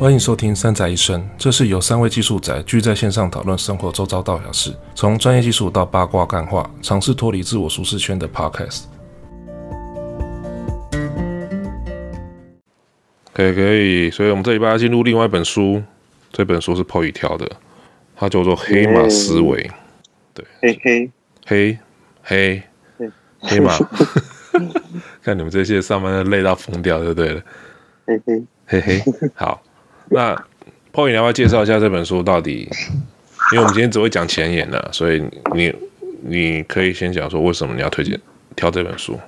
欢迎收听《三宅一生》，这是由三位技术宅聚在线上讨论生活周遭大小事，从专业技术到八卦干话，尝试脱离自我舒适圈的 Podcast。可以可以，所以我们这礼拜要进入另外一本书，这本书是 POY 挑的，它叫做《黑马思维》。对，黑黑黑黑黑马，看你们这些上班的累到疯掉就对了。嘿嘿嘿嘿，好。那 Paul，你要不要介绍一下这本书到底？因为我们今天只会讲前言的，所以你你可以先讲说为什么你要推荐挑这本书。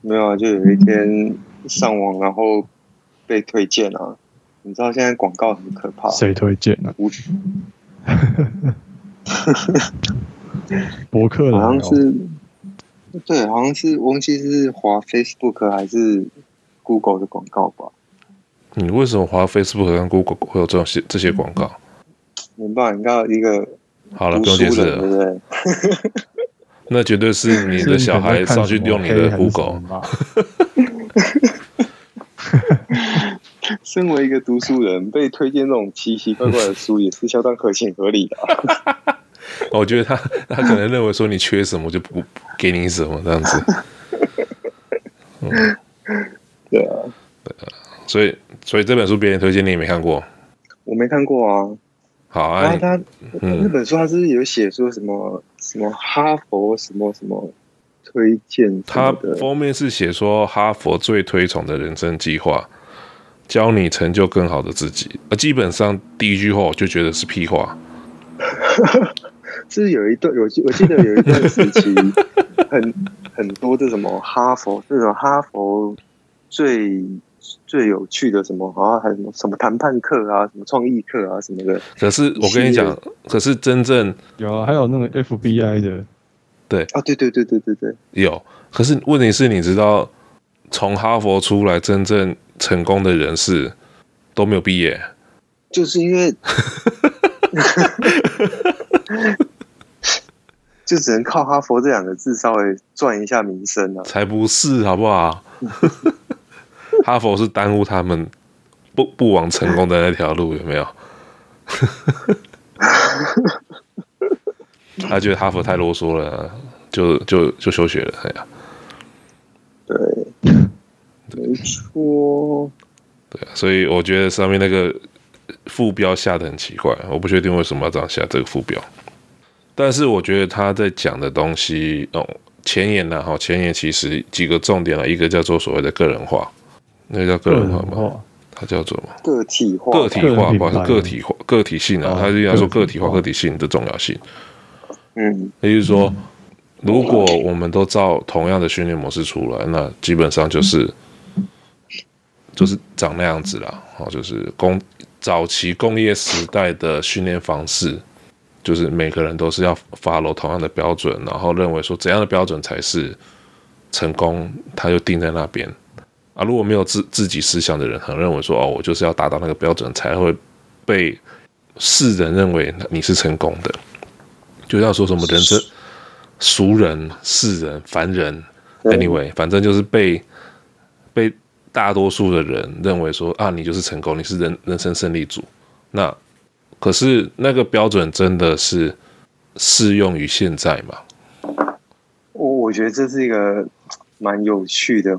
没有啊，就有一天上网，然后被推荐啊。你知道现在广告很可怕。谁推荐呢？博客好像是，对，好像是忘记是华 Facebook 还是 Google 的广告吧。你为什么滑 Facebook 跟 Google 会有这种些这些广告？明白，你看一个好了，不用解释了，对不对？那绝对是你的小孩上去用你的 Google。身为一个读书人，被推荐这种奇奇怪怪的书，也是相当合情合理的、啊。我觉得他他可能认为说你缺什么就不给你什么这样子。嗯，对啊，对啊，所以。所以这本书别人推荐你也没看过，我没看过啊。好啊，那本书他是有写说什么什么哈佛什么什么推荐，他封面是写说哈佛最推崇的人生计划，教你成就更好的自己。而基本上第一句话我就觉得是屁话。是有一段有我记得有一段时期 很很多这什么哈佛这种哈佛最。最有趣的什么啊？还有什么什么谈判课啊，什么创意课啊，什么的。可是我跟你讲，可是真正有啊，还有那个 FBI 的，对啊，对对对对对对，有。可是问题是，你知道，从哈佛出来真正成功的人士都没有毕业，就是因为，就只能靠哈佛这两个字稍微赚一下名声啊。才不是，好不好？哈佛是耽误他们不不往成功的那条路，有没有？他觉得哈佛太啰嗦了，就就就休学了。哎呀，对，没错，对啊，所以我觉得上面那个副标下的很奇怪，我不确定为什么要这样下这个副标。但是我觉得他在讲的东西，哦，前言呢，哈，前言其实几个重点了，一个叫做所谓的个人化。那个叫个人化吗？它叫做什么？个体化，个体化，不是个体化，个体性啊。他是要说个体化、个体性的重要性。嗯，也就是说，如果我们都照同样的训练模式出来，那基本上就是就是长那样子了。好，就是工早期工业时代的训练方式，就是每个人都是要 follow 同样的标准，然后认为说怎样的标准才是成功，他就定在那边。啊，如果没有自自己思想的人，很认为说，哦，我就是要达到那个标准，才会被世人认为你是成功的。就要说什么人生俗人、世人、凡人，anyway，反正就是被被大多数的人认为说，啊，你就是成功，你是人人生胜利组。那可是那个标准真的是适用于现在吗？我我觉得这是一个蛮有趣的。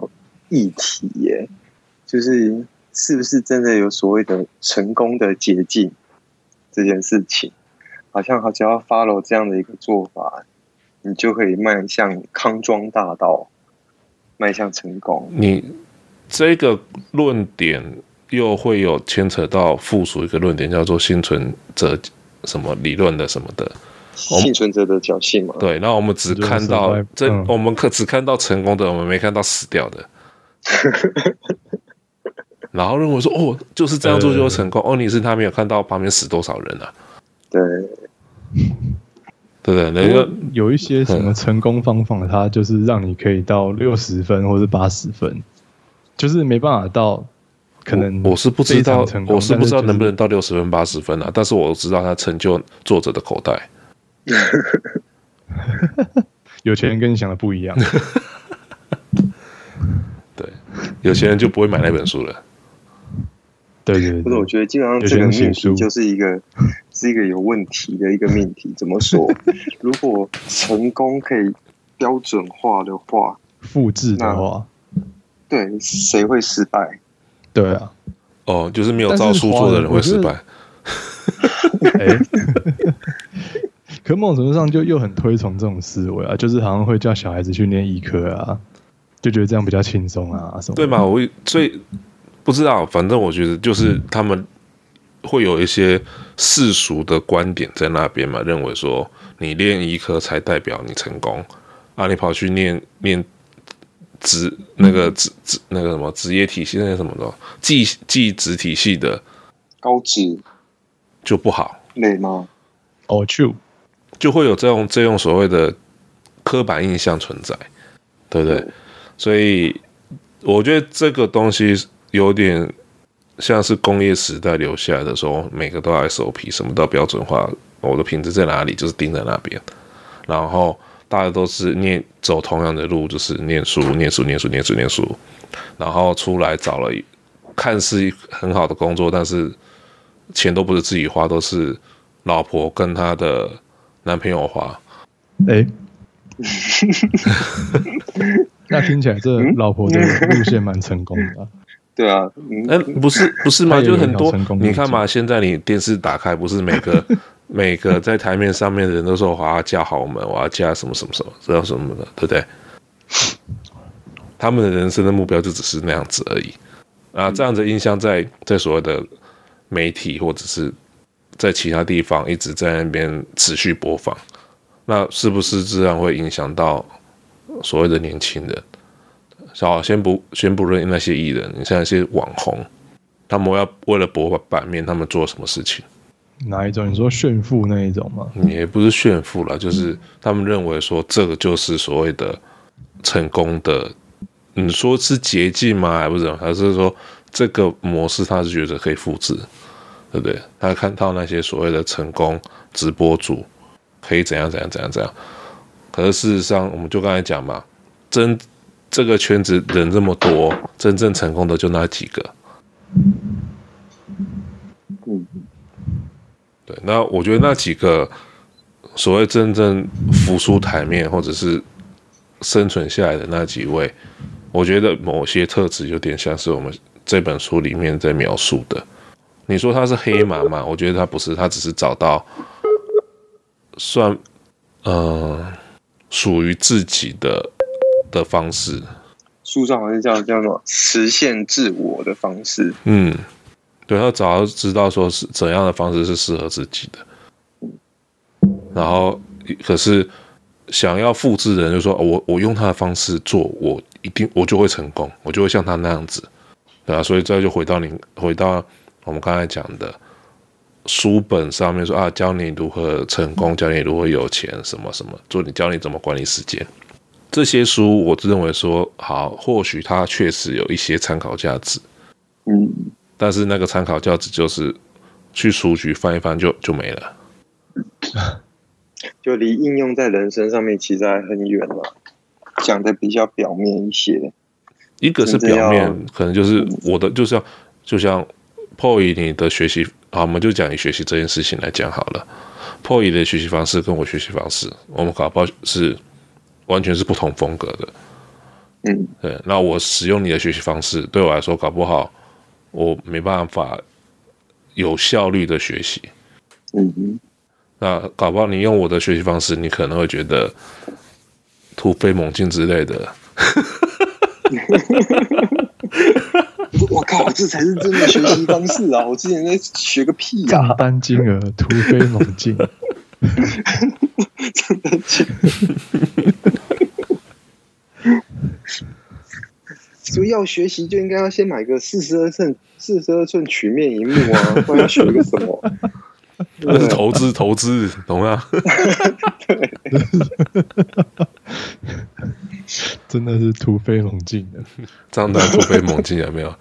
议题耶，就是是不是真的有所谓的成功的捷径这件事情，好像好像要 follow 这样的一个做法，你就可以迈向康庄大道，迈向成功。你这个论点又会有牵扯到附属一个论点，叫做幸存者什么理论的什么的，幸存者的侥幸嘛？对，那我们只看到这，我们可只看到成功的，我们没看到死掉的。然后认为说哦，就是这样做就会成功。哦，你是他没有看到旁边死多少人啊？对，对对，那个有一些什么成功方法，它就是让你可以到六十分或者八十分，就是没办法到可能。我是不知道，我是不知道能不能到六十分八十分啊？但是我知道它成就作者的口袋。有钱人跟你想的不一样。有些人就不会买那本书了。对对对，或者我觉得基本上这个命题就是一个是一个有问题的一个命题。怎么说？如果成功可以标准化的话，复制的话，对，谁会失败？对啊，哦，就是没有照书做的人会失败。哎，可某种程度上就又很推崇这种思维啊，就是好像会叫小孩子去念医科啊，就觉得这样比较轻松啊，什么？对嘛？我最不知道，反正我觉得就是他们会有一些世俗的观点在那边嘛，认为说你练医科才代表你成功啊，你跑去念念职那个职职那个什么职业体系那些什么的技技职体系的高职。就不好，累吗？哦，就就会有这种这种所谓的刻板印象存在，对不对？嗯、所以我觉得这个东西有点像是工业时代留下来的时候，每个都要 SOP，什么都要标准化。我的品质在哪里，就是盯在那边。然后大家都是念走同样的路，就是念书、念书、念书、念书、念书，然后出来找了看似很好的工作，但是。钱都不是自己花，都是老婆跟她的男朋友花。哎、那听起来这老婆的路线蛮成功的、啊。对啊，哎、嗯，不是不是吗？就很多，你看嘛，现在你电视打开，不是每个 每个在台面上面的人都说我要嫁豪门，我要嫁什么什么什么，知道什么的，对不对？他们的人生的目标就只是那样子而已啊，这样子印象在在所谓的。媒体或者是在其他地方一直在那边持续播放，那是不是自然会影响到所谓的年轻人？好，先不先不论那些艺人，你像一些网红，他们要为了博版面，他们做什么事情？哪一种？你说炫富那一种吗？也不是炫富啦，就是他们认为说这个就是所谓的成功的，你说是捷径吗？还不是？还是说？这个模式他是觉得可以复制，对不对？他看到那些所谓的成功直播主可以怎样怎样怎样怎样，可是事实上，我们就刚才讲嘛，真这个圈子人这么多，真正成功的就那几个。对，那我觉得那几个所谓真正浮出台面或者是生存下来的那几位，我觉得某些特质有点像是我们。这本书里面在描述的，你说他是黑马嘛？我觉得他不是，他只是找到算呃属于自己的的方式。书上好像叫叫什么实现自我的方式。嗯，对，他早就知道说是怎样的方式是适合自己的。然后可是想要复制的人就说，我我用他的方式做，我一定我就会成功，我就会像他那样子。对啊，所以这就回到你，回到我们刚才讲的书本上面说啊，教你如何成功，教你如何有钱，什么什么，做你教你怎么管理时间。这些书，我自认为说好，或许它确实有一些参考价值，嗯，但是那个参考价值就是去书局翻一翻就就没了，就离应用在人生上面其实还很远了，讲的比较表面一些。一个是表面，可能就是我的，就像就像 Paul 你的学习，好，我们就讲以学习这件事情来讲好了。Paul 的学习方式跟我学习方式，我们搞不好是完全是不同风格的。嗯，对。那我使用你的学习方式，对我来说搞不好我没办法有效率的学习。嗯嗯。那搞不好你用我的学习方式，你可能会觉得突飞猛进之类的。我靠，这才是真的学习方式啊！我之前在学个屁呀、啊！账单金额突飞猛进，真的假所以要学习就应该要先买个四十二寸四十二寸曲面荧幕啊！不然要学个什么？那是投资，投资懂吗？真的是突飞猛进的，账单突飞猛进有没有？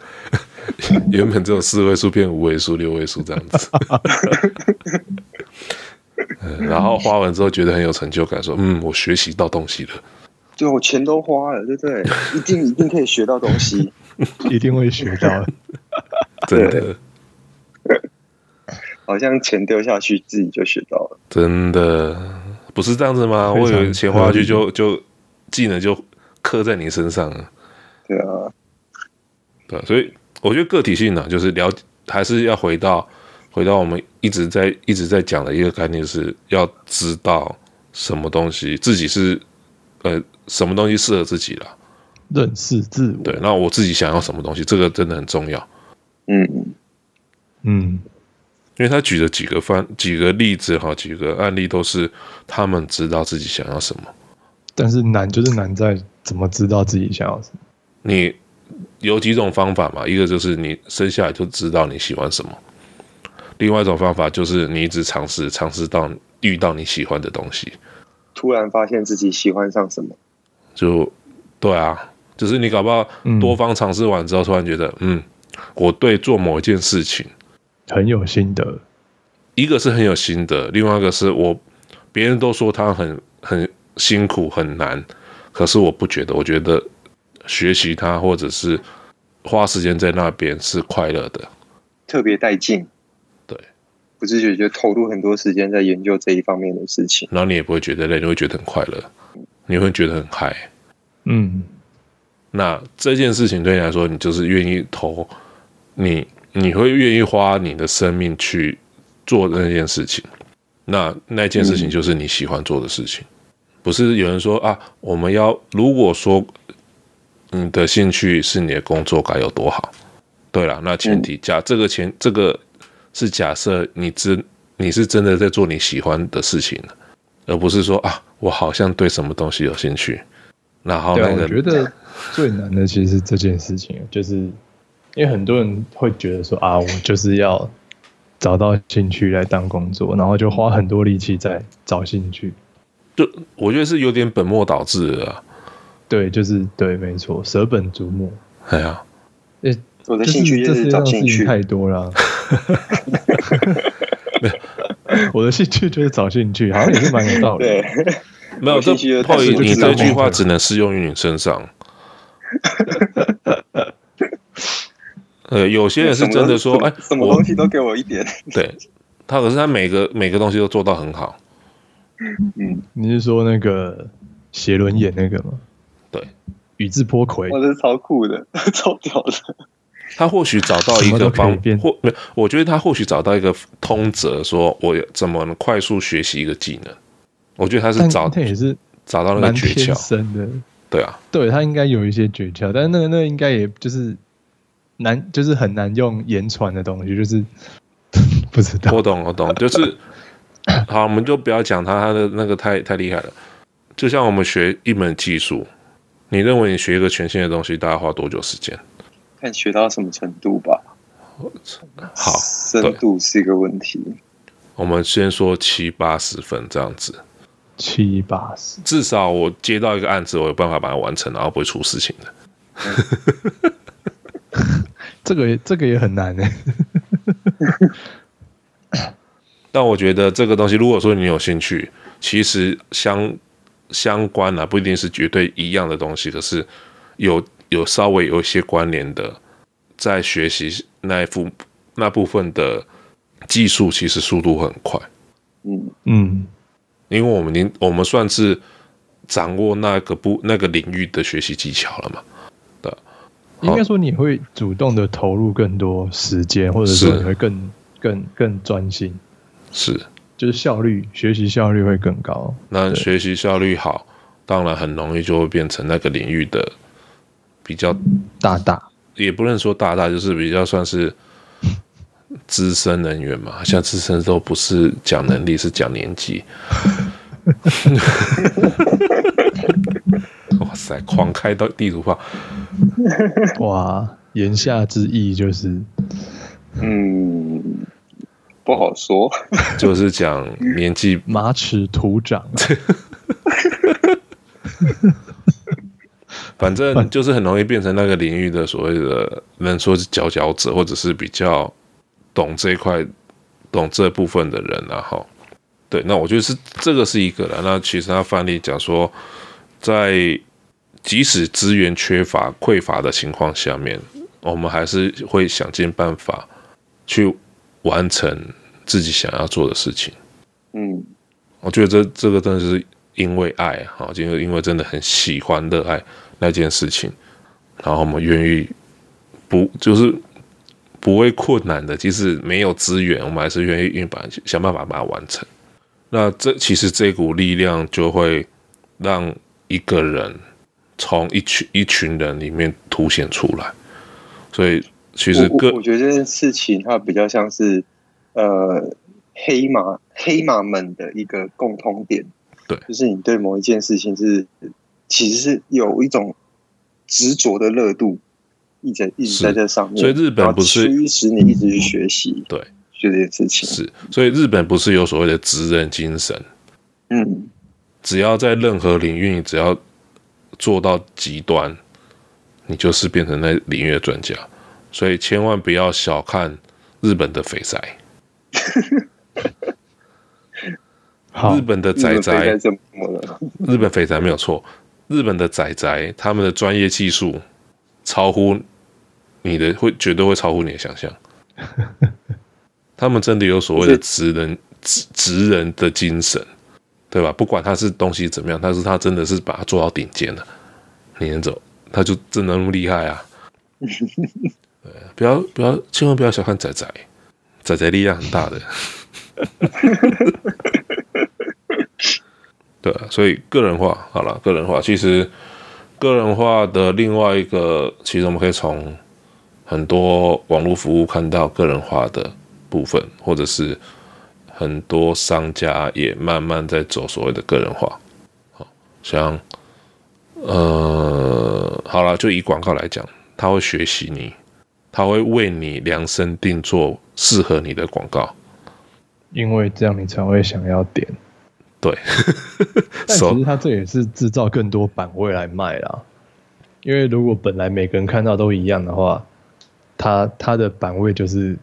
原本只有四位数变五位数、六位数这样子，然后花完之后觉得很有成就感，说：“嗯，我学习到东西了。”就我钱都花了，对不对？一定一定可以学到东西，一定会学到的，真的。好像钱丢下去自己就学到了。真的不是这样子吗？我以为钱花下去就就技能就刻在你身上了。对啊，对，所以我觉得个体性呢，就是了解，还是要回到回到我们一直在一直在讲的一个概念，是要知道什么东西自己是呃什么东西适合自己了，认识自我。对，那我自己想要什么东西，这个真的很重要。嗯嗯，因为他举的几个方几个例子哈，几个案例都是他们知道自己想要什么，但是难就是难在怎么知道自己想要什么。你有几种方法嘛？一个就是你生下来就知道你喜欢什么，另外一种方法就是你一直尝试，尝试到遇到你喜欢的东西，突然发现自己喜欢上什么，就对啊，就是你搞不好多方尝试完之后，突然觉得，嗯，我对做某一件事情很有心得，一个是很有心得，另外一个是我别人都说他很很辛苦很难，可是我不觉得，我觉得。学习它，或者是花时间在那边是快乐的，特别带劲。对，不自觉就投入很多时间在研究这一方面的事情，然后你也不会觉得累，你会觉得很快乐，你会觉得很嗨。嗯，那这件事情对你来说，你就是愿意投你，你会愿意花你的生命去做那件事情。那那件事情就是你喜欢做的事情，嗯、不是有人说啊，我们要如果说。你的兴趣是你的工作该有多好？对了，那前提假这个前这个是假设你真你是真的在做你喜欢的事情，而不是说啊，我好像对什么东西有兴趣。然后那个，我觉得最难的其实是这件事情，就是因为很多人会觉得说啊，我就是要找到兴趣来当工作，然后就花很多力气在找兴趣。就我觉得是有点本末倒置了。对，就是对，没错，舍本逐末。哎呀，诶，我的兴趣就是找兴趣太多了。我的兴趣就是找兴趣，好像也是蛮有道理。对，没有这泡影，你这句话只能适用于你身上。呃，有些人是真的说，哎，什么东西都给我一点。对，他可是他每个每个东西都做到很好。嗯，你是说那个写轮眼那个吗？对，宇智波葵，我觉得超酷的，超屌的。他或许找到一个方，或没有，我觉得他或许找到一个通则，说我怎么能快速学习一个技能。我觉得他是找，他也是找到那个诀窍的。对啊，对他应该有一些诀窍，但是那个那个应该也就是难，就是很难用言传的东西，就是 不知道。我懂，我懂，就是 好，我们就不要讲他他的那个太太厉害了。就像我们学一门技术。你认为你学一个全新的东西大概花多久时间？看学到什么程度吧。好，深度是一个问题。我们先说七八十分这样子。七八十，至少我接到一个案子，我有办法把它完成，然后不会出事情的。这个这个也很难呢。但我觉得这个东西，如果说你有兴趣，其实相。相关啊，不一定是绝对一样的东西，可是有有稍微有一些关联的，在学习那一副那部分的技术，其实速度很快。嗯嗯，因为我们您我们算是掌握那个不那个领域的学习技巧了嘛？对，应该说你会主动的投入更多时间，或者说你会更更更专心。是。就是效率，学习效率会更高。那学习效率好，当然很容易就会变成那个领域的比较大大，也不能说大大，就是比较算是 资深人员嘛。像资深都不是讲能力，是讲年纪。哇塞，狂开到地图炮！哇，言下之意就是，嗯。不好说，就是讲年纪 马齿土长，反正就是很容易变成那个领域的所谓的，能说是佼佼者，或者是比较懂这一块、懂这部分的人，然后，对，那我觉得是这个是一个了。那其实他范例讲说，在即使资源缺乏、匮乏的情况下面，我们还是会想尽办法去。完成自己想要做的事情。嗯，我觉得这这个真的是因为爱哈，因为因为真的很喜欢热爱那件事情，然后我们愿意不就是不会困难的，即使没有资源，我们还是愿意愿把想办法把它完成。那这其实这股力量就会让一个人从一群一群人里面凸显出来，所以其实我我觉得这件事情它比较像是呃黑马黑马们的一个共通点，对，就是你对某一件事情是其实是有一种执着的热度，一直一直在这上面，所以日本不是驱使你一直去学习，对。学这件事情。是，所以日本不是有所谓的职人精神，嗯，只要在任何领域，只要做到极端，你就是变成那领域的专家。所以千万不要小看日本的肥宅。好，日本的仔仔怎么了？日本肥宅没有错，日本的仔仔他们的专业技术超乎你的，会绝对会超乎你的想象。他们真的有所谓的职人职职人的精神，对吧？不管他是东西怎么样，但是他真的是把它做到顶尖了。你能走，他就真的那么厉害啊！对，不要不要，千万不要小看仔仔，仔仔力量很大的。对，所以个人化好了，个人化其实个人化的另外一个，其实我们可以从很多网络服务看到个人化的。部分，或者是很多商家也慢慢在走所谓的个人化，好像呃，好了，就以广告来讲，他会学习你，他会为你量身定做适合你的广告，因为这样你才会想要点。对，但其实他这也是制造更多版位来卖啦，因为如果本来每个人看到都一样的话，他他的版位就是。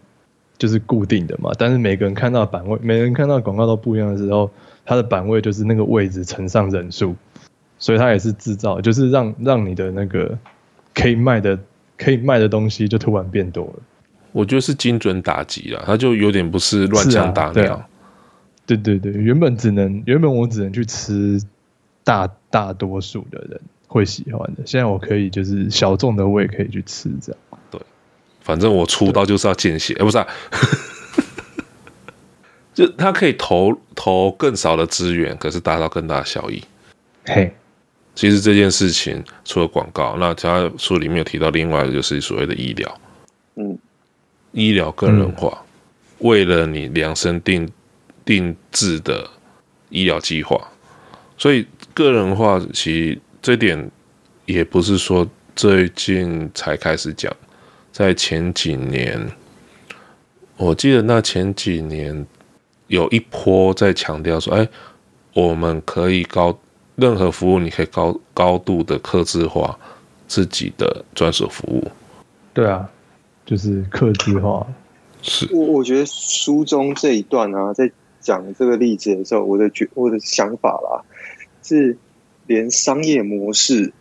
就是固定的嘛，但是每个人看到版位，每个人看到广告都不一样的时候，它的版位就是那个位置乘上人数，所以它也是制造，就是让让你的那个可以卖的可以卖的东西就突然变多了。我觉得是精准打击了，它就有点不是乱枪打鸟。对啊，对对对，原本只能原本我只能去吃大大多数的人会喜欢的，现在我可以就是小众的我也可以去吃这样。反正我出道就是要见血，哎，欸、不是、啊，就他可以投投更少的资源，可是达到更大的效益。嘿，其实这件事情除了广告，那他书里面有提到另外的就是所谓的医疗，嗯，医疗个人化，嗯、为了你量身定定制的医疗计划，所以个人化其实这点也不是说最近才开始讲。在前几年，我记得那前几年有一波在强调说：“哎，我们可以高任何服务，你可以高高度的克制化自己的专属服务。”对啊，就是客制化。是我我觉得书中这一段啊，在讲这个例子的时候，我的觉我的想法啦，是连商业模式。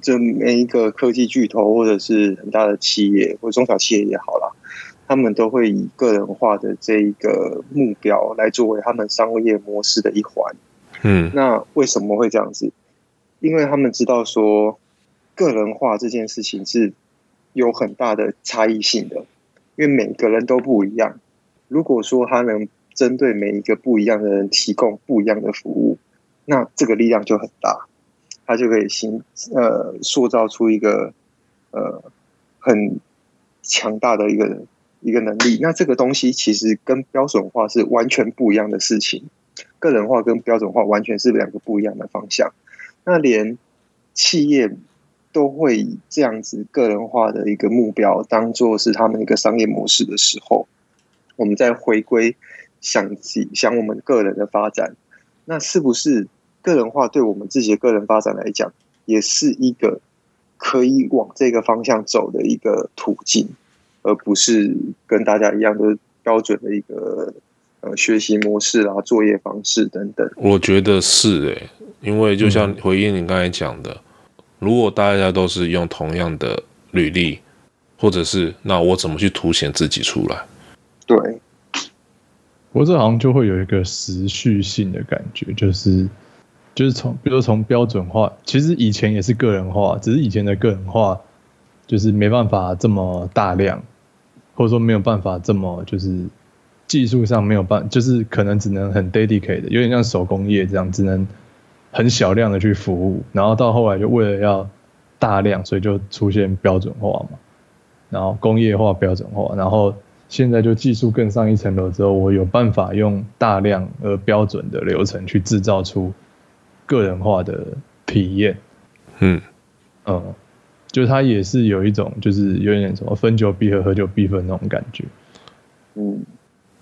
这每一个科技巨头，或者是很大的企业，或者中小企业也好啦，他们都会以个人化的这一个目标来作为他们商业模式的一环。嗯，那为什么会这样子？因为他们知道说，个人化这件事情是有很大的差异性的，因为每个人都不一样。如果说他能针对每一个不一样的人提供不一样的服务，那这个力量就很大。它就可以形呃塑造出一个呃很强大的一个一个能力。那这个东西其实跟标准化是完全不一样的事情，个人化跟标准化完全是两个不一样的方向。那连企业都会以这样子个人化的一个目标当做是他们一个商业模式的时候，我们再回归想想我们个人的发展，那是不是？个人化对我们自己的个人发展来讲，也是一个可以往这个方向走的一个途径，而不是跟大家一样的标准的一个呃学习模式啊、作业方式等等。我觉得是诶，因为就像回应你刚才讲的，如果大家都是用同样的履历，或者是那我怎么去凸显自己出来？对，不过这好像就会有一个时序性的感觉，就是就是从，比如说从标准化，其实以前也是个人化，只是以前的个人化就是没办法这么大量，或者说没有办法这么就是技术上没有办，就是可能只能很 dedicated，有点像手工业这样，只能很小量的去服务，然后到后来就为了要大量，所以就出现标准化嘛，然后工业化、标准化，然后。现在就技术更上一层楼之后，我有办法用大量而标准的流程去制造出个人化的体验。嗯嗯，就它也是有一种，就是有点什么分久必合，合久必分那种感觉。嗯，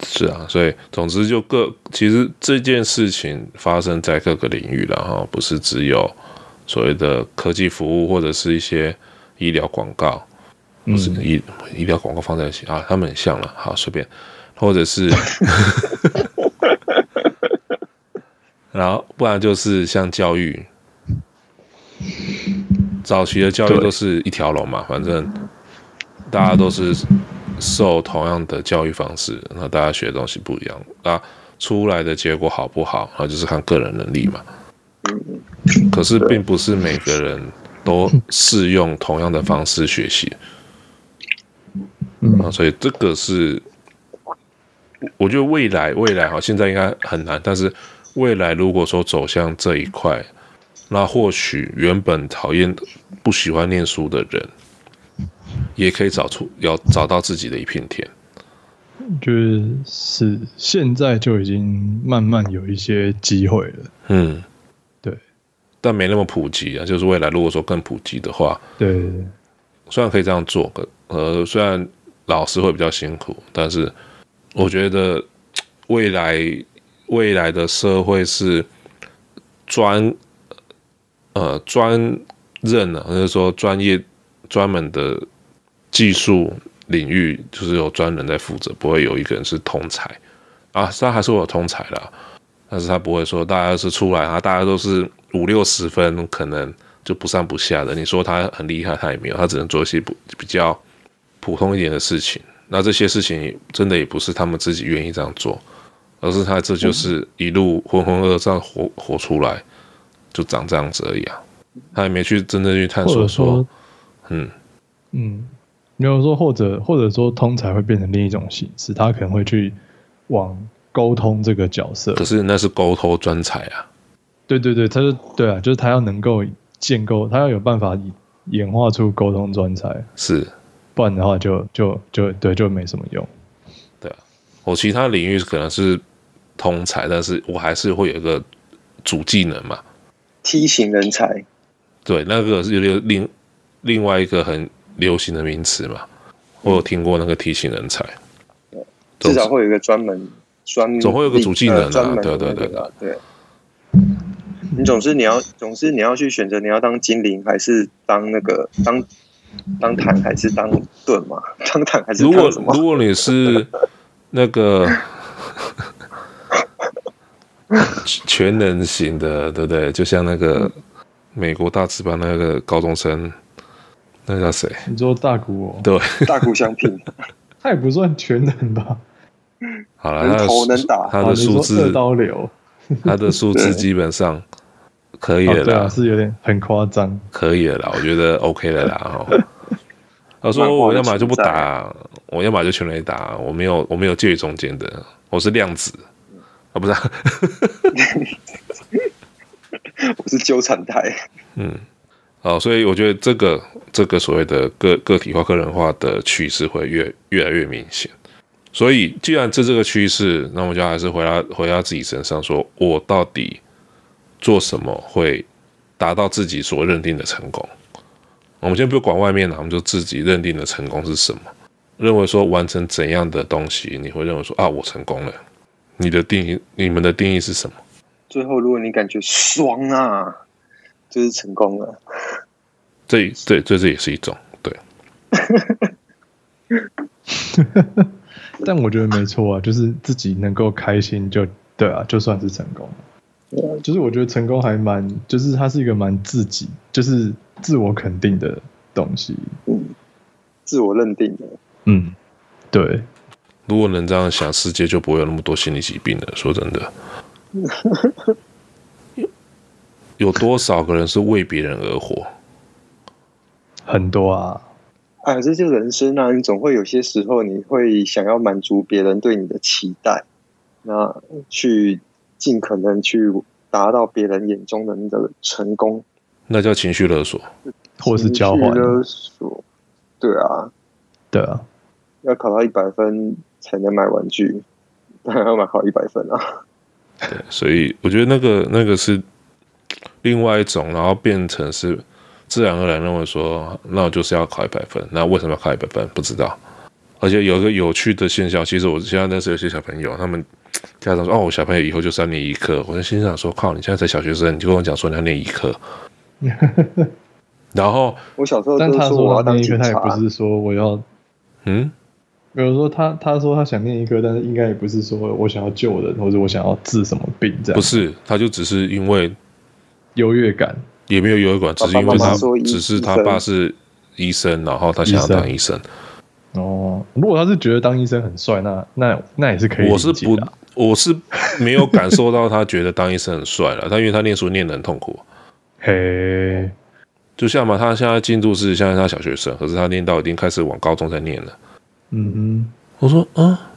是啊，所以总之就各其实这件事情发生在各个领域了哈，不是只有所谓的科技服务或者是一些医疗广告。不是医医疗广告放在一起啊，他们很像了，好随便，或者是，然后不然就是像教育，早期的教育都是一条龙嘛，反正大家都是受同样的教育方式，那大家学的东西不一样那，出来的结果好不好，那就是看个人能力嘛。可是并不是每个人都适用同样的方式学习。啊，所以这个是，我觉得未来未来哈，现在应该很难，但是未来如果说走向这一块，那或许原本讨厌、不喜欢念书的人，也可以找出要找到自己的一片天。就是现在就已经慢慢有一些机会了。嗯，对，但没那么普及啊。就是未来如果说更普及的话，对，虽然可以这样做，呃，虽然。老师会比较辛苦，但是我觉得未来未来的社会是专呃专任的，或者说专业专门的技术领域，就是有专人在负责，不会有一个人是通才啊。他还是会有通才啦，但是他不会说大家是出来啊，大家都是五六十分，可能就不上不下的。你说他很厉害，他也没有，他只能做一些不比较。普通一点的事情，那这些事情真的也不是他们自己愿意这样做，而是他这就是一路浑浑噩噩这样活活出来，就长这样子而已啊。他也没去真正去探索说，说嗯嗯，没有说或者或者说通才会变成另一种形式，他可能会去往沟通这个角色。可是那是沟通专才啊。对对对，他就对啊，就是他要能够建构，他要有办法演化出沟通专才。是。不然的话，就就就对，就没什么用。我其他领域可能是通才，但是我还是会有一个主技能嘛。梯型人才。对，那个是有另另外一个很流行的名词嘛。我有听过那个 T 型人才。至少会有一个专门专，总会有个主技能啊。对对对对。你总是你要总是你要去选择你要当精灵还是当那个当。当坦还是当盾嘛？当坦还是？如果如果你是那个 全能型的，对不对？就像那个美国大字班那个高中生，那叫谁？你说大谷哦？对，大谷相平，他也不算全能吧？好了，他的头能打，他的数字二刀流，他的数字基本上。可以了啦，哦啊、是有点很夸张。可以了啦，我觉得 OK 了啦。哦，他说我要么就不打，我要么就全垒打，我没有我没有介于中间的，我是量子啊，不是、啊？我是纠缠台。嗯，好，所以我觉得这个这个所谓的个个体化、个人化的趋势会越越来越明显。所以既然这这个趋势，那我就还是回到回到自己身上，说我到底。做什么会达到自己所认定的成功？我们先不管外面了，我们就自己认定的成功是什么？认为说完成怎样的东西，你会认为说啊，我成功了。你的定义，你们的定义是什么？最后，如果你感觉爽啊，就是成功了。这对，这这也是一种对。但我觉得没错啊，就是自己能够开心就对啊，就算是成功。就是我觉得成功还蛮，就是它是一个蛮自己，就是自我肯定的东西，嗯，自我认定的，嗯，对，如果能这样想，世界就不会有那么多心理疾病了。说真的，有 有多少个人是为别人而活？很多啊！哎，这就人生啊！你总会有些时候，你会想要满足别人对你的期待，那去尽可能去达到别人眼中的那个成功，那叫情绪勒索，或是交换勒索。对啊，对啊，要考到一百分才能买玩具，当 然要买考一百分啊。对，所以我觉得那个那个是另外一种，然后变成是自然而然认为说，那我就是要考一百分。那为什么要考一百分？不知道。而且有一个有趣的现象，其实我现在认识有些小朋友，他们家长说：“哦，我小朋友以后就是要念医科。”我就心想说：“靠，你现在才小学生，你就跟我讲说你要念一科。” 然后我小时候，但他说我要当念医科，他也不是说我要，嗯，比如说他他说他想念一个，但是应该也不是说我想要救人，或者我想要治什么病这样。不是，他就只是因为优越感，也没有优越感，只是因为他只是他爸是医生，然后他想要当医生。哦，如果他是觉得当医生很帅，那那那也是可以。我是不，我是没有感受到他觉得当医生很帅了。他因为他念书念的很痛苦。嘿，就像嘛，他现在进度是现在他小学生，可是他念到已经开始往高中在念了。嗯嗯，我说啊，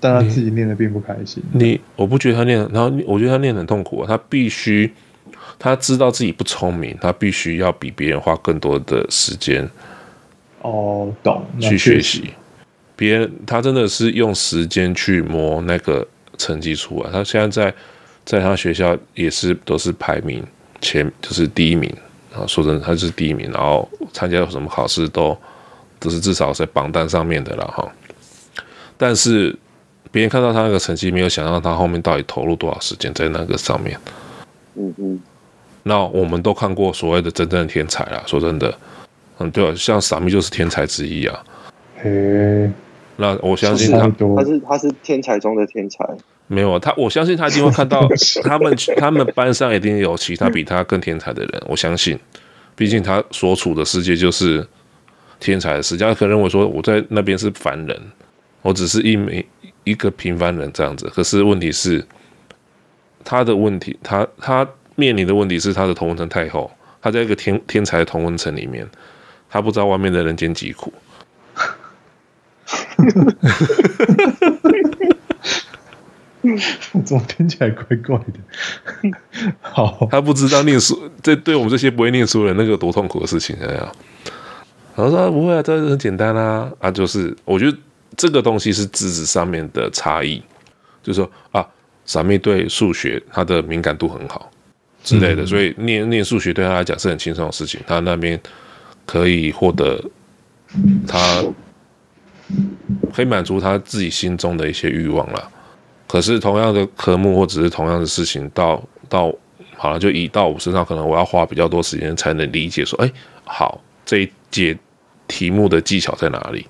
但他自己念的并不开心。你我不觉得他念，然后我觉得他念得很痛苦啊。他必须他知道自己不聪明，他必须要比别人花更多的时间。哦，懂去学习，别人他真的是用时间去磨那个成绩出来。他现在在在他学校也是都是排名前，就是第一名。然后说真的，他是第一名，然后参加什么考试都都是至少在榜单上面的了哈。但是别人看到他那个成绩，没有想到他后面到底投入多少时间在那个上面。嗯嗯。那我们都看过所谓的真正的天才啦，说真的。嗯，对啊，像傻咪就是天才之一啊。嘿，那我相信他，他是他是天才中的天才。没有他，我相信他一定会看到 他们他们班上一定有其他比他更天才的人。我相信，毕竟他所处的世界就是天才的世界。他可能认为说我在那边是凡人，我只是一枚一个平凡人这样子。可是问题是，他的问题，他他面临的问题是他的同温层太厚，他在一个天天才的同温层里面。他不知道外面的人间疾苦，怎么听起来怪怪的？好，他不知道念书，这对我们这些不会念书的人，那个多痛苦的事情，想想。然后说不会啊，这很简单啊，啊，就是我觉得这个东西是资质上面的差异，就是说啊，傻妹对数学他的敏感度很好之类的，所以念念数学对他来讲是很轻松的事情，他那边。可以获得他，可以满足他自己心中的一些欲望了。可是同样的科目或者是同样的事情，到到好了，就移到我身上，可能我要花比较多时间才能理解。说，哎，好，这一节题目的技巧在哪里？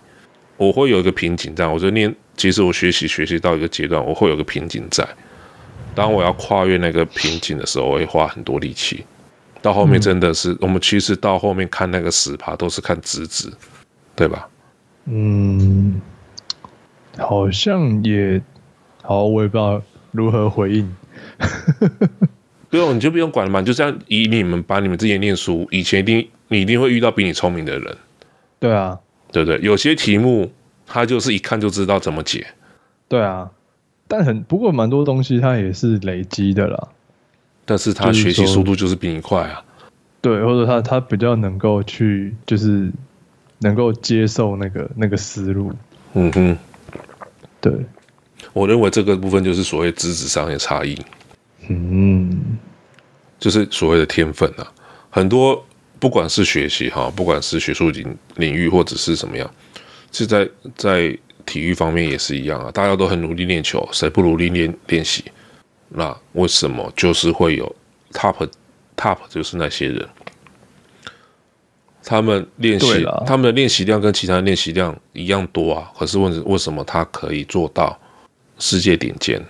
我会有一个瓶颈在。我就念，其实我学习学习到一个阶段，我会有个瓶颈在。当我要跨越那个瓶颈的时候，我会花很多力气。到后面真的是，嗯、我们其实到后面看那个十趴都是看资质，对吧？嗯，好像也好，我也不知道如何回应。不用，你就不用管了嘛，就这样以你们把你们自己念书，以前一定你一定会遇到比你聪明的人。对啊，对不对？有些题目他就是一看就知道怎么解。对啊，但很不过蛮多东西它也是累积的啦。但是他学习速度就是比你快啊，对，或者他他比较能够去，就是能够接受那个那个思路，嗯哼，对，我认为这个部分就是所谓资质上的差异，嗯，就是所谓的天分啊，很多不管是学习哈，不管是学术领领域或者是什么样，是在在体育方面也是一样啊，大家都很努力练球，谁不努力练练习？那为什么就是会有 top top 就是那些人，他们练习他们的练习量跟其他人练习量一样多啊，可是问为什么他可以做到世界顶尖？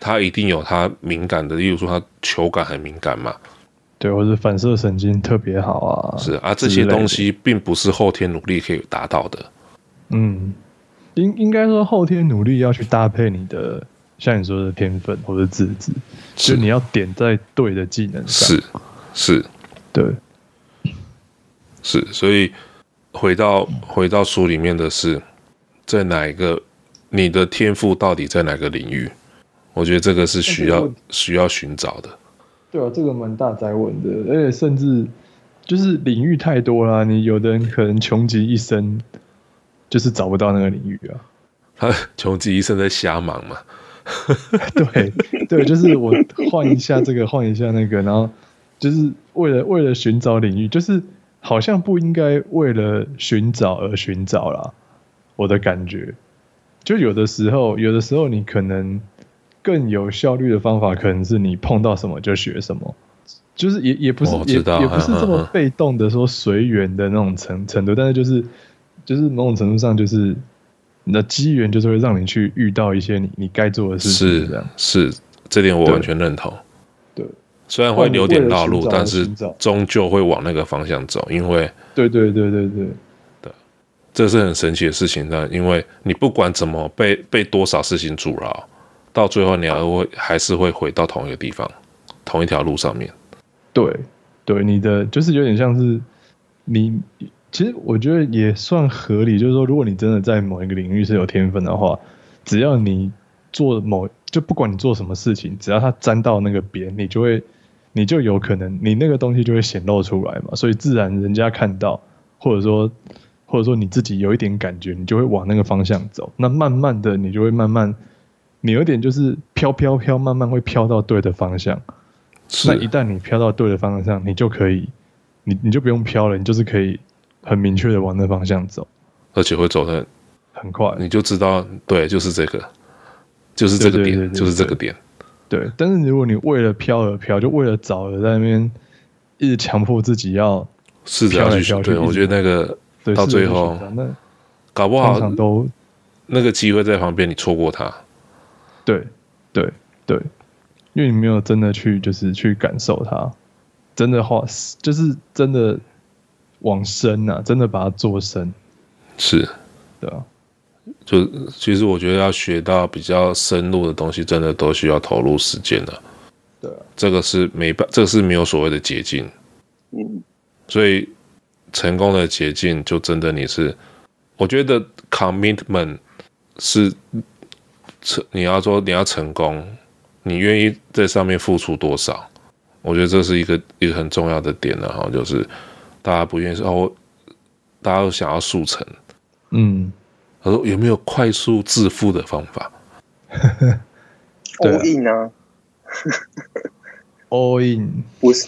他一定有他敏感的，例如说他球感很敏感嘛，对，或者反射神经特别好啊，是啊，这些东西并不是后天努力可以达到的，嗯，应应该说后天努力要去搭配你的，像你说的天分或者资质，就你要点在对的技能上。是是，对，是。所以回到回到书里面的是，在哪一个你的天赋到底在哪个领域？我觉得这个是需要需要寻找的。对啊，这个蛮大灾问的，而且甚至就是领域太多了，你有的人可能穷极一生。就是找不到那个领域啊，他 穷极一生在瞎忙嘛。对对，就是我换一下这个，换一下那个，然后就是为了为了寻找领域，就是好像不应该为了寻找而寻找啦。我的感觉，就有的时候，有的时候你可能更有效率的方法，可能是你碰到什么就学什么，就是也也不是也也不是这么被动的说随缘的那种程程度，但是就是。就是某种程度上，就是你的机缘，就是会让你去遇到一些你你该做的事情。这样是，是这点我完全认同。对，虽然会留点道路，但是终究会往那个方向走，因为对对对对对对，这是很神奇的事情。但因为你不管怎么被被多少事情阻挠，到最后你还会还是会回到同一个地方，同一条路上面。对对，你的就是有点像是你。其实我觉得也算合理，就是说，如果你真的在某一个领域是有天分的话，只要你做某，就不管你做什么事情，只要它沾到那个边，你就会，你就有可能，你那个东西就会显露出来嘛。所以自然人家看到，或者说，或者说你自己有一点感觉，你就会往那个方向走。那慢慢的，你就会慢慢，你有点就是飘飘飘，慢慢会飘到对的方向。那一旦你飘到对的方向，你就可以，你你就不用飘了，你就是可以。很明确的往那方向走，而且会走的很快，你就知道，对，就是这个，就是这个点，对对对对对，就是这个点。对，但是如果你为了飘而飘，就为了找而在那边一直强迫自己要试着要去飘，对，我觉得那个到最后，那搞不好都那个机会在旁边，你错过它。对对对，因为你没有真的去，就是去感受它，真的话，就是真的。往深啊，真的把它做深，是，对啊，就其实我觉得要学到比较深入的东西，真的都需要投入时间的，对啊，这个是没办，这个是没有所谓的捷径，嗯，所以成功的捷径就真的你是，我觉得 commitment 是成，你要说你要成功，你愿意在上面付出多少？我觉得这是一个一个很重要的点的哈，就是。大家不愿意说哦，大家都想要速成。嗯，他说有没有快速致富的方法？All in 啊，All in 不是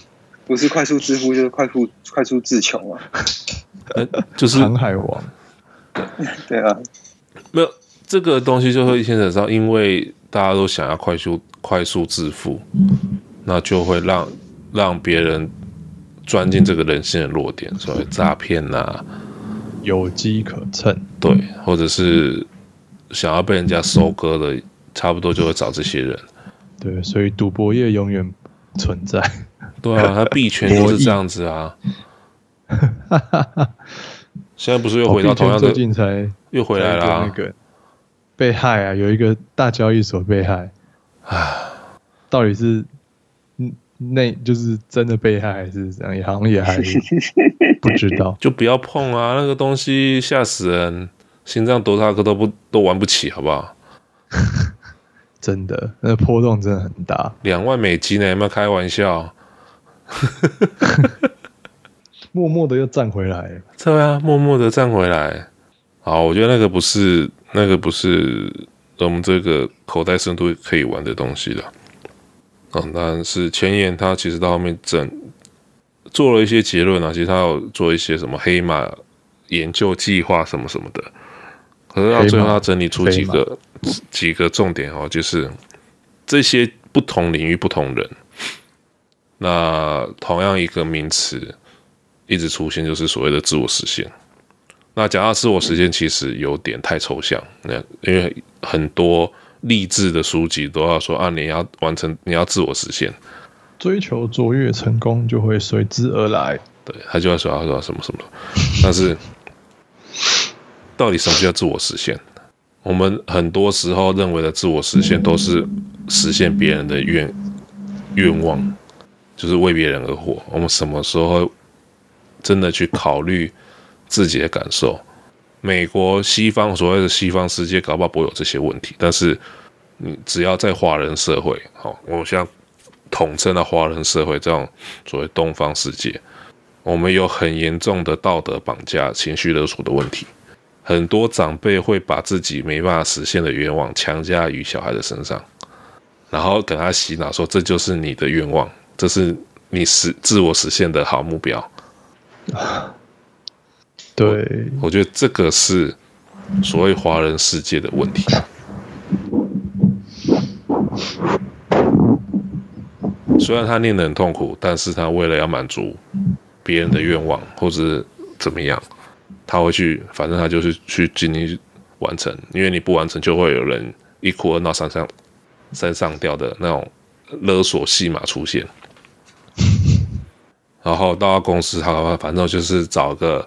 不是快速致富，就是快速快速致穷啊。就是航海王。对啊，没有这个东西就会牵扯到，因为大家都想要快速快速致富，那就会让让别人。钻进这个人性的弱点，所谓诈骗呐，有机可乘，对，或者是想要被人家收割的，差不多就会找这些人。对，所以赌博业永远存在。对啊，他币圈就是这样子啊。现在不是又回到同样的？哦、最近才又回来了、啊。那个被害啊，有一个大交易所被害啊，到底是？那就是真的被害还是怎样？也好像也还 不知道，就不要碰啊！那个东西吓死人，心脏多大颗都不都玩不起，好不好？真的，那个波动真的很大，两万美金呢？有没有开玩笑？默默的又站回来，对啊，默默的站回来。好，我觉得那个不是那个不是我们这个口袋深度可以玩的东西了。嗯，但是前言他其实到后面整做了一些结论啊，其实他有做一些什么黑马研究计划什么什么的，可是到最后他整理出几个几个重点哦，就是这些不同领域不同人，那同样一个名词一直出现，就是所谓的自我实现。那讲到自我实现，其实有点太抽象，那因为很多。励志的书籍都要说啊，你要完成，你要自我实现，追求卓越，成功就会随之而来。对，他就要说，他说什么什么，但是到底什么叫自我实现？我们很多时候认为的自我实现，都是实现别人的愿愿望，就是为别人而活。我们什么时候真的去考虑自己的感受？美国西方所谓的西方世界，搞不好不会有这些问题。但是你只要在华人社会，好，我想统称的华人社会这种所谓东方世界，我们有很严重的道德绑架、情绪勒索的问题。很多长辈会把自己没办法实现的愿望强加于小孩的身上，然后给他洗脑说，这就是你的愿望，这是你实自我实现的好目标。对，我，我觉得这个是所谓华人世界的问题。虽然他念得很痛苦，但是他为了要满足别人的愿望，或者怎么样。他会去，反正他就是去尽力完成，因为你不完成，就会有人一哭二闹三上三上吊的那种勒索戏码出现。然后到公司，他反正就是找个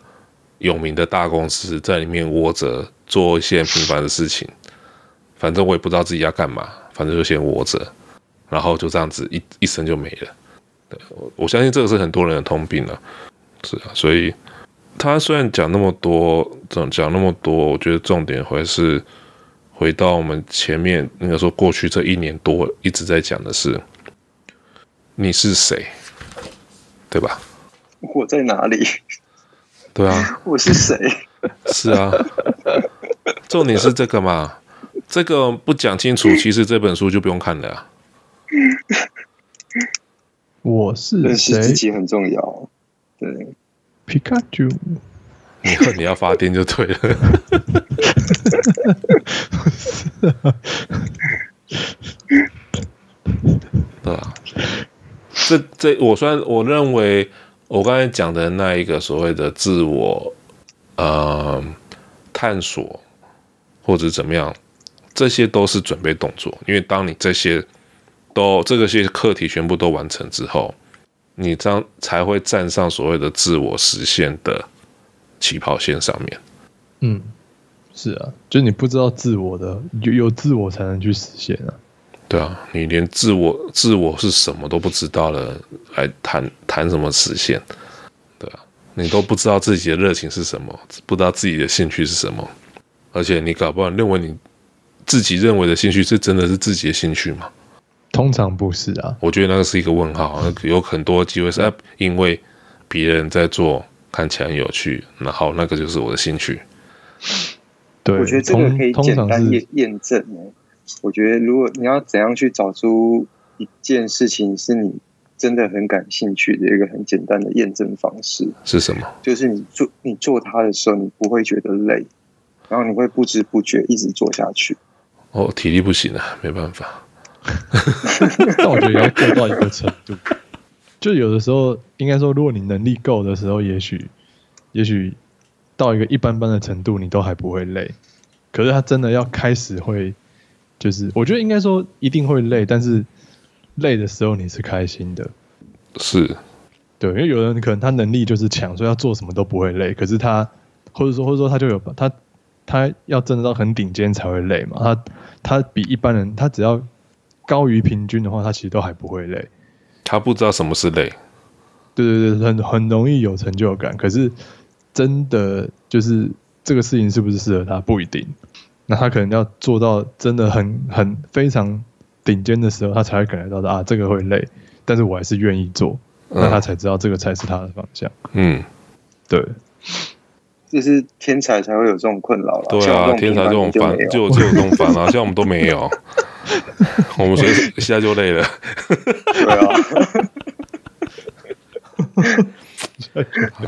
有名的大公司，在里面窝着做一些平凡的事情。反正我也不知道自己要干嘛，反正就先窝着，然后就这样子一一生就没了。我我相信这个是很多人的通病了，是啊，所以。他虽然讲那么多，讲讲那么多，我觉得重点还是回到我们前面那个说，过去这一年多一直在讲的是你是谁，对吧？我在哪里？对啊，我是谁？是啊，重点是这个嘛？这个不讲清楚，其实这本书就不用看了呀。我是谁？认识自己很重要，对。皮卡丘，以后你要发电就对了。对啊，这这，我虽然我认为我刚才讲的那一个所谓的自我呃探索或者怎么样，这些都是准备动作，因为当你这些都这个些课题全部都完成之后。你这样才会站上所谓的自我实现的起跑线上面。嗯，是啊，就你不知道自我的，有有自我才能去实现啊。对啊，你连自我自我是什么都不知道了，还谈谈什么实现？对啊，你都不知道自己的热情是什么，不知道自己的兴趣是什么，而且你搞不好认为你自己认为的兴趣是真的是自己的兴趣吗？通常不是啊，我觉得那个是一个问号，有很多机会是因为别人在做，看起来很有趣，然后那个就是我的兴趣。对，我觉得这个可以简单验验证。我觉得如果你要怎样去找出一件事情是你真的很感兴趣的一个很简单的验证方式是什么？就是你做你做它的时候，你不会觉得累，然后你会不知不觉一直做下去。哦，体力不行啊，没办法。但我觉得也要做到一个程度，就有的时候，应该说，如果你能力够的时候，也许，也许到一个一般般的程度，你都还不会累。可是他真的要开始会，就是我觉得应该说一定会累，但是累的时候你是开心的，是，对，因为有人可能他能力就是强，所以他做什么都不会累。可是他，或者说或者说他就有他，他要真的到很顶尖才会累嘛。他他比一般人，他只要。高于平均的话，他其实都还不会累。他不知道什么是累。对对对，很很容易有成就感。可是真的就是这个事情是不是适合他，不一定。那他可能要做到真的很很非常顶尖的时候，他才会感觉到啊，这个会累，但是我还是愿意做。那他才知道这个才是他的方向。嗯，对。就是天才才会有这种困扰了。对啊，天才这种烦就就有这种烦恼，像我们都没有。我们随时现在就累了。对啊。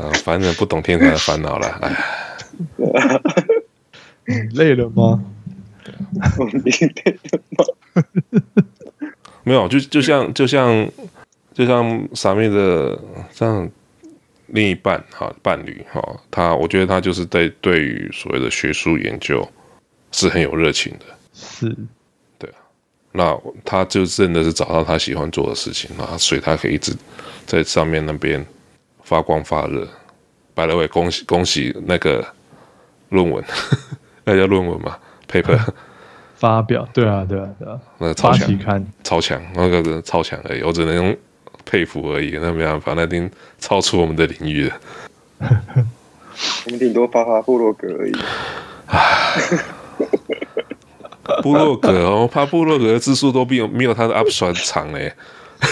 啊，反正不懂天才的烦恼了，哎。累了吗？累了吗？没有，就就像就像就像傻妹的这样另一半哈伴侣哈，他我觉得他就是对对于所谓的学术研究是很有热情的。是对。那他就真的是找到他喜欢做的事情，那所以他可以一直在上面那边发光发热。By the way，恭喜恭喜那个论文，那叫论文嘛？paper 发表，对啊，对啊，对啊，那超强，超强，那个人超强而已，我只能用佩服而已，那没办法，那已经超出我们的领域了。我们顶多发发部落格而已。部落格哦，怕部落格的字数都比有没有他的 upshot 长嘞。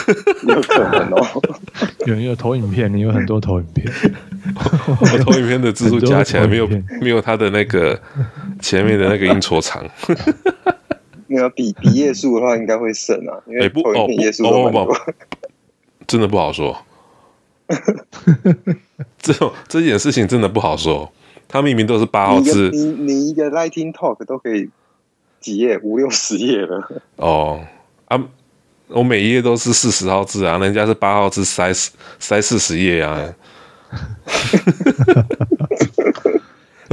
有可能哦，有有投影片，你有很多投影片，我投影片的字数加起来没有 没有他的那个前面的那个音戳长。没有比比页数的话，应该会省啊，因为投影片页数都蛮多。真的不好说。这种这件事情真的不好说。他明明都是八号字，你你一个 Lightning Talk 都可以几页五六十页了。哦啊。我每一页都是四十号字啊，人家是八号字塞塞四十页啊。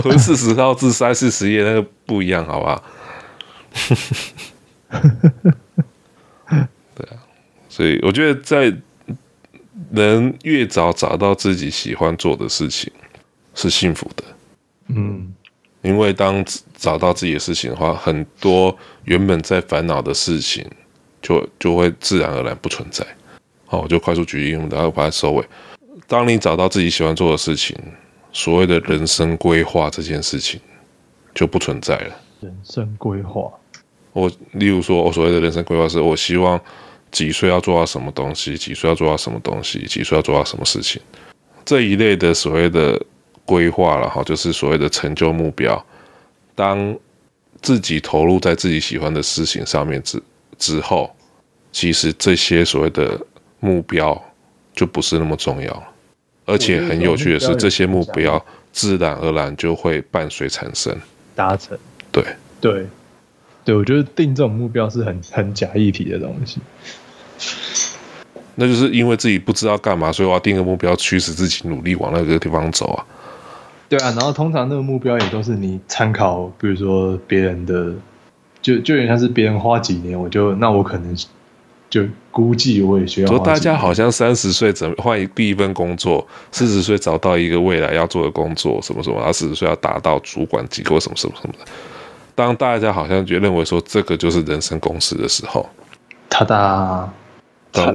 我四十号字塞四十页，那个不一样，好吧？对啊，所以我觉得在能越早找到自己喜欢做的事情是幸福的。嗯，因为当找到自己的事情的话，很多原本在烦恼的事情。就就会自然而然不存在。好，我就快速举例，然后把它收尾。当你找到自己喜欢做的事情，所谓的人生规划这件事情就不存在了。人生规划，我例如说，我所谓的人生规划是，我希望几岁要做到什么东西，几岁要做到什么东西，几岁要做到什么事情，这一类的所谓的规划了哈，就是所谓的成就目标。当自己投入在自己喜欢的事情上面之之后，其实这些所谓的目标就不是那么重要，而且很有趣的是，这些目标自然而然就会伴随产生达成。对对对，我觉得定这种目标是很很假议题的东西。那就是因为自己不知道干嘛，所以我要定个目标，驱使自己努力往那个地方走啊。对啊，然后通常那个目标也都是你参考，比如说别人的。就就有点像是别人花几年，我就那我可能就估计我也需要。说大家好像三十岁怎么换一第一份工作，四十岁找到一个未来要做的工作，什么什么，然后四十岁要达到主管机构什么什么什么的。当大家好像觉得认为说这个就是人生公式的时候，他哒，哒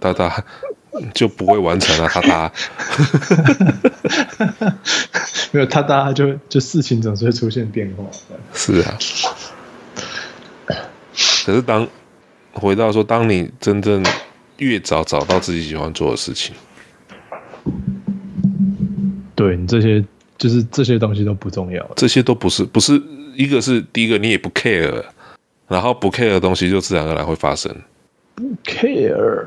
哒哒，就不会完成了。他哒，没有他哒，就就事情总是会出现变化。是啊。可是当回到说，当你真正越早找到自己喜欢做的事情，对你这些就是这些东西都不重要，这些都不是不是一个是第一个你也不 care，然后不 care 的东西就自然而然会发生。不 care，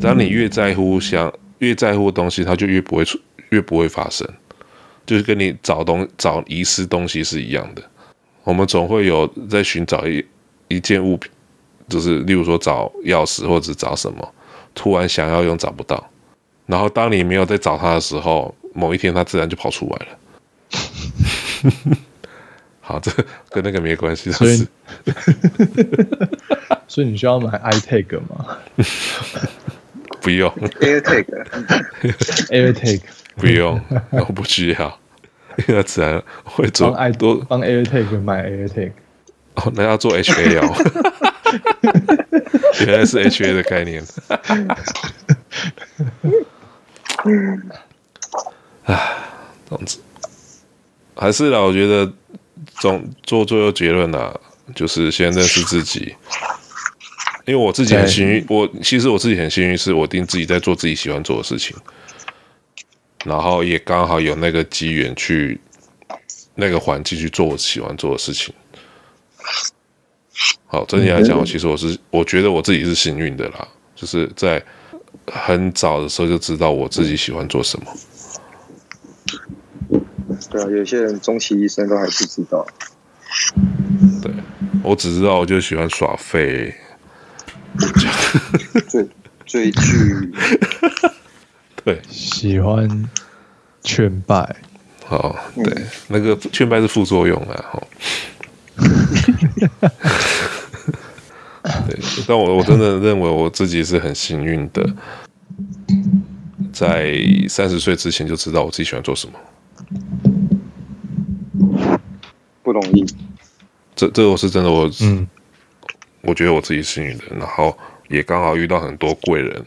当你越在乎想越在乎的东西，它就越不会出越不会发生，就是跟你找东找遗失东西是一样的。我们总会有在寻找一。一件物品，就是例如说找钥匙或者找什么，突然想要用找不到，然后当你没有在找它的时候，某一天它自然就跑出来了。好，这跟那个没关系，所以，所以你需要买 iTag 吗？不用，AirTag，AirTag，不用，我不需要，因为自然会做爱多帮 AirTag 买 AirTag。哦，那要做 HA 哦，原来是 HA 的概念。唉，这样子还是啦，我觉得总做最后结论啦，就是先认识自己。因为我自己很幸运，我其实我自己很幸运，是我定自己在做自己喜欢做的事情，然后也刚好有那个机缘去那个环境去做我喜欢做的事情。好，整体来讲，其实我是我觉得我自己是幸运的啦，就是在很早的时候就知道我自己喜欢做什么。对啊，有些人终其一生都还是知道。对，我只知道我就喜欢耍废，追追剧，对，喜欢劝败。好，对，那个劝败是副作用啊，哈。对，但我我真的认为我自己是很幸运的，在三十岁之前就知道我自己喜欢做什么。不容易，这这我是真的我，我嗯，我觉得我自己幸运的，然后也刚好遇到很多贵人，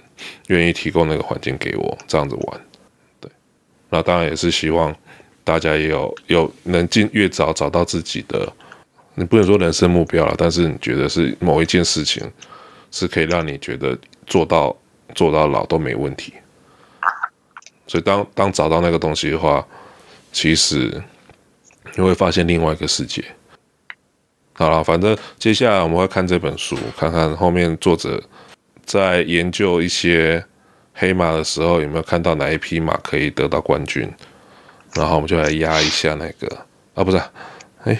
愿意提供那个环境给我这样子玩。对，那当然也是希望大家也有有能尽越早找到自己的，你不能说人生目标了，但是你觉得是某一件事情是可以让你觉得做到做到老都没问题。所以当当找到那个东西的话，其实你会发现另外一个世界。好了，反正接下来我们会看这本书，看看后面作者在研究一些黑马的时候有没有看到哪一匹马可以得到冠军，然后我们就来压一下那个啊，不是，哎，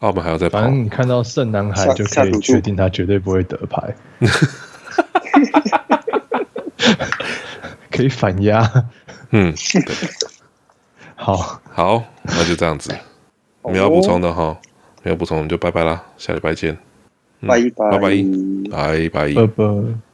澳门还要再跑。反正你看到圣男孩就可以确定他绝对不会得牌，可以反压。嗯，好，好，那就这样子，没有补充的哈，没有补充，我们就拜拜啦，下礼拜见，拜拜，拜拜，拜拜，拜拜。